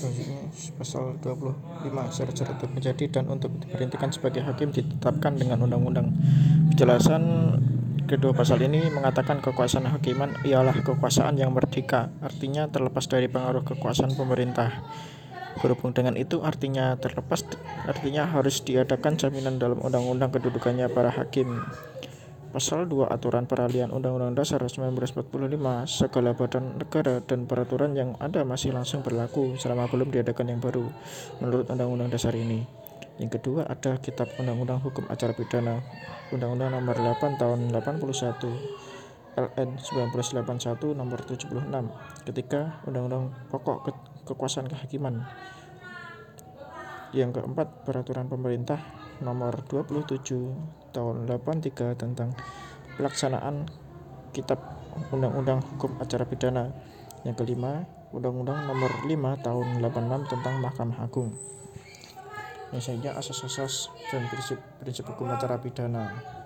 selanjutnya pasal 25 syarat-syarat menjadi dan untuk diberhentikan sebagai hakim ditetapkan dengan undang-undang. Penjelasan kedua pasal ini mengatakan kekuasaan hakiman ialah kekuasaan yang merdeka artinya terlepas dari pengaruh kekuasaan pemerintah. Berhubung dengan itu artinya terlepas artinya harus diadakan jaminan dalam undang-undang kedudukannya para hakim Pasal 2 Aturan Peralihan Undang-Undang Dasar 1945 segala badan negara dan peraturan yang ada masih langsung berlaku selama belum diadakan yang baru menurut Undang-Undang Dasar ini. Yang kedua ada Kitab Undang-Undang Hukum Acara Pidana Undang-Undang Nomor 8 Tahun 81 LN 1981 Nomor 76 Ketiga Undang-Undang Pokok Ke Kekuasaan Kehakiman Yang keempat Peraturan Pemerintah Nomor 27 tahun 83 tentang pelaksanaan Kitab Undang-Undang Hukum Acara Pidana. Yang kelima, Undang-Undang Nomor 5 Tahun 86 tentang Mahkamah Agung. Misalnya asas-asas dan prinsip-prinsip hukum acara pidana.